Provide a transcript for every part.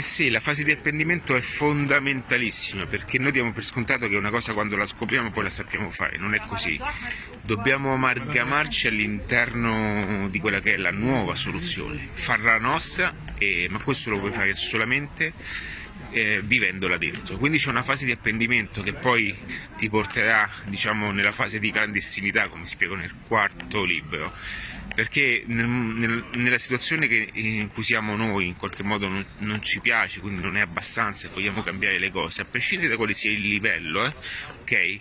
Eh sì, la fase di apprendimento è fondamentalissima perché noi diamo per scontato che una cosa quando la scopriamo poi la sappiamo fare, non è così. Dobbiamo amalgamarci all'interno di quella che è la nuova soluzione, farla nostra, eh, ma questo lo puoi fare solamente eh, vivendola dentro. Quindi c'è una fase di apprendimento che poi ti porterà, diciamo, nella fase di clandestinità, come spiego nel quarto libro perché nel, nel, nella situazione che, in cui siamo noi in qualche modo non, non, ci piace, quindi non è abbastanza e vogliamo cambiare le cose, a prescindere da quale sia il livello, eh, ok?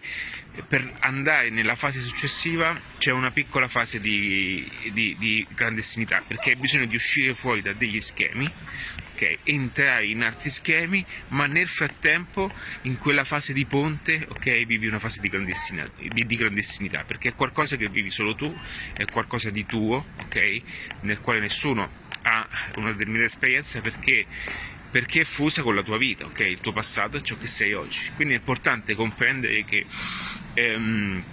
Per andare nella fase successiva c'è una piccola fase di, di, di clandestinità perché hai bisogno di uscire fuori da degli schemi ok, entrare in altri schemi, ma nel frattempo in quella fase di ponte, ok, vivi una fase di clandestinità, di, di clandestinità, perché è qualcosa che vivi solo tu, è qualcosa di tuo, ok, nel quale nessuno ha una determinata esperienza perché perché è fusa con la tua vita, ok? il tuo passato e ciò che sei oggi. Quindi è importante comprendere che ehm,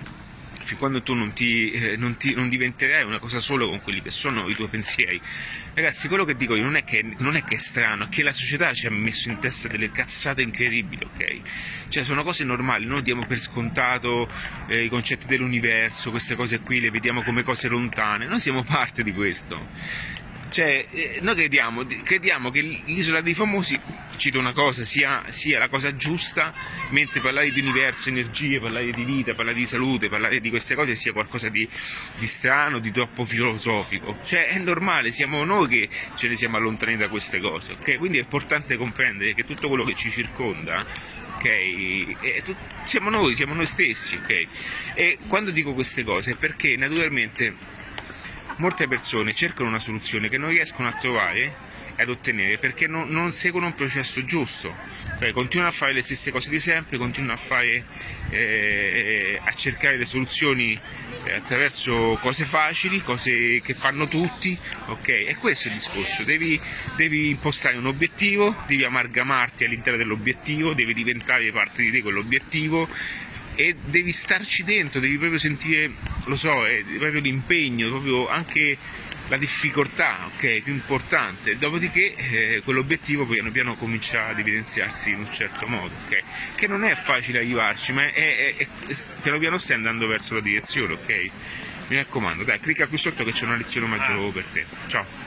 fin quando tu non, ti, eh, non, ti, non, diventerai una cosa solo con quelli che sono i tuoi pensieri. Ragazzi, quello che dico io non è che, non è, che è strano, è che la società ci ha messo in testa delle cazzate incredibili, ok? Cioè sono cose normali, noi diamo per scontato eh, i concetti dell'universo, queste cose qui le vediamo come cose lontane, noi siamo parte di questo. Cioè, eh, noi crediamo, crediamo, che l'isola dei famosi, cito una cosa, sia, sia, la cosa giusta, mentre parlare di universo, energie, parlare di vita, parlare di salute, parlare di queste cose sia qualcosa di, di strano, di troppo filosofico. Cioè, è normale, siamo noi che ce ne siamo allontanati da queste cose, ok? Quindi è importante comprendere che tutto quello che ci circonda ok? siamo noi, siamo noi stessi, ok? E quando dico queste cose è perché naturalmente molte persone cercano una soluzione che non riescono a trovare e ad ottenere perché non, non seguono un processo giusto, cioè, continuano a fare le stesse cose di sempre, continuano a, fare, eh, a cercare le soluzioni eh, attraverso cose facili, cose che fanno tutti, ok? E questo è il discorso, devi, devi impostare un obiettivo, devi amalgamarti all'interno dell'obiettivo, devi diventare parte di te quell'obiettivo e devi starci dentro, devi proprio sentire, lo so, è proprio l'impegno, proprio anche la difficoltà, ok, più importante. Dopodiché eh, quell'obiettivo piano piano comincia ad evidenziarsi in un certo modo, ok? Che non è facile arrivarci, ma è, è, è, piano piano stai andando verso la direzione, ok? Mi raccomando, dai, clicca qui sotto che c'è una lezione maggiore per te. Ciao.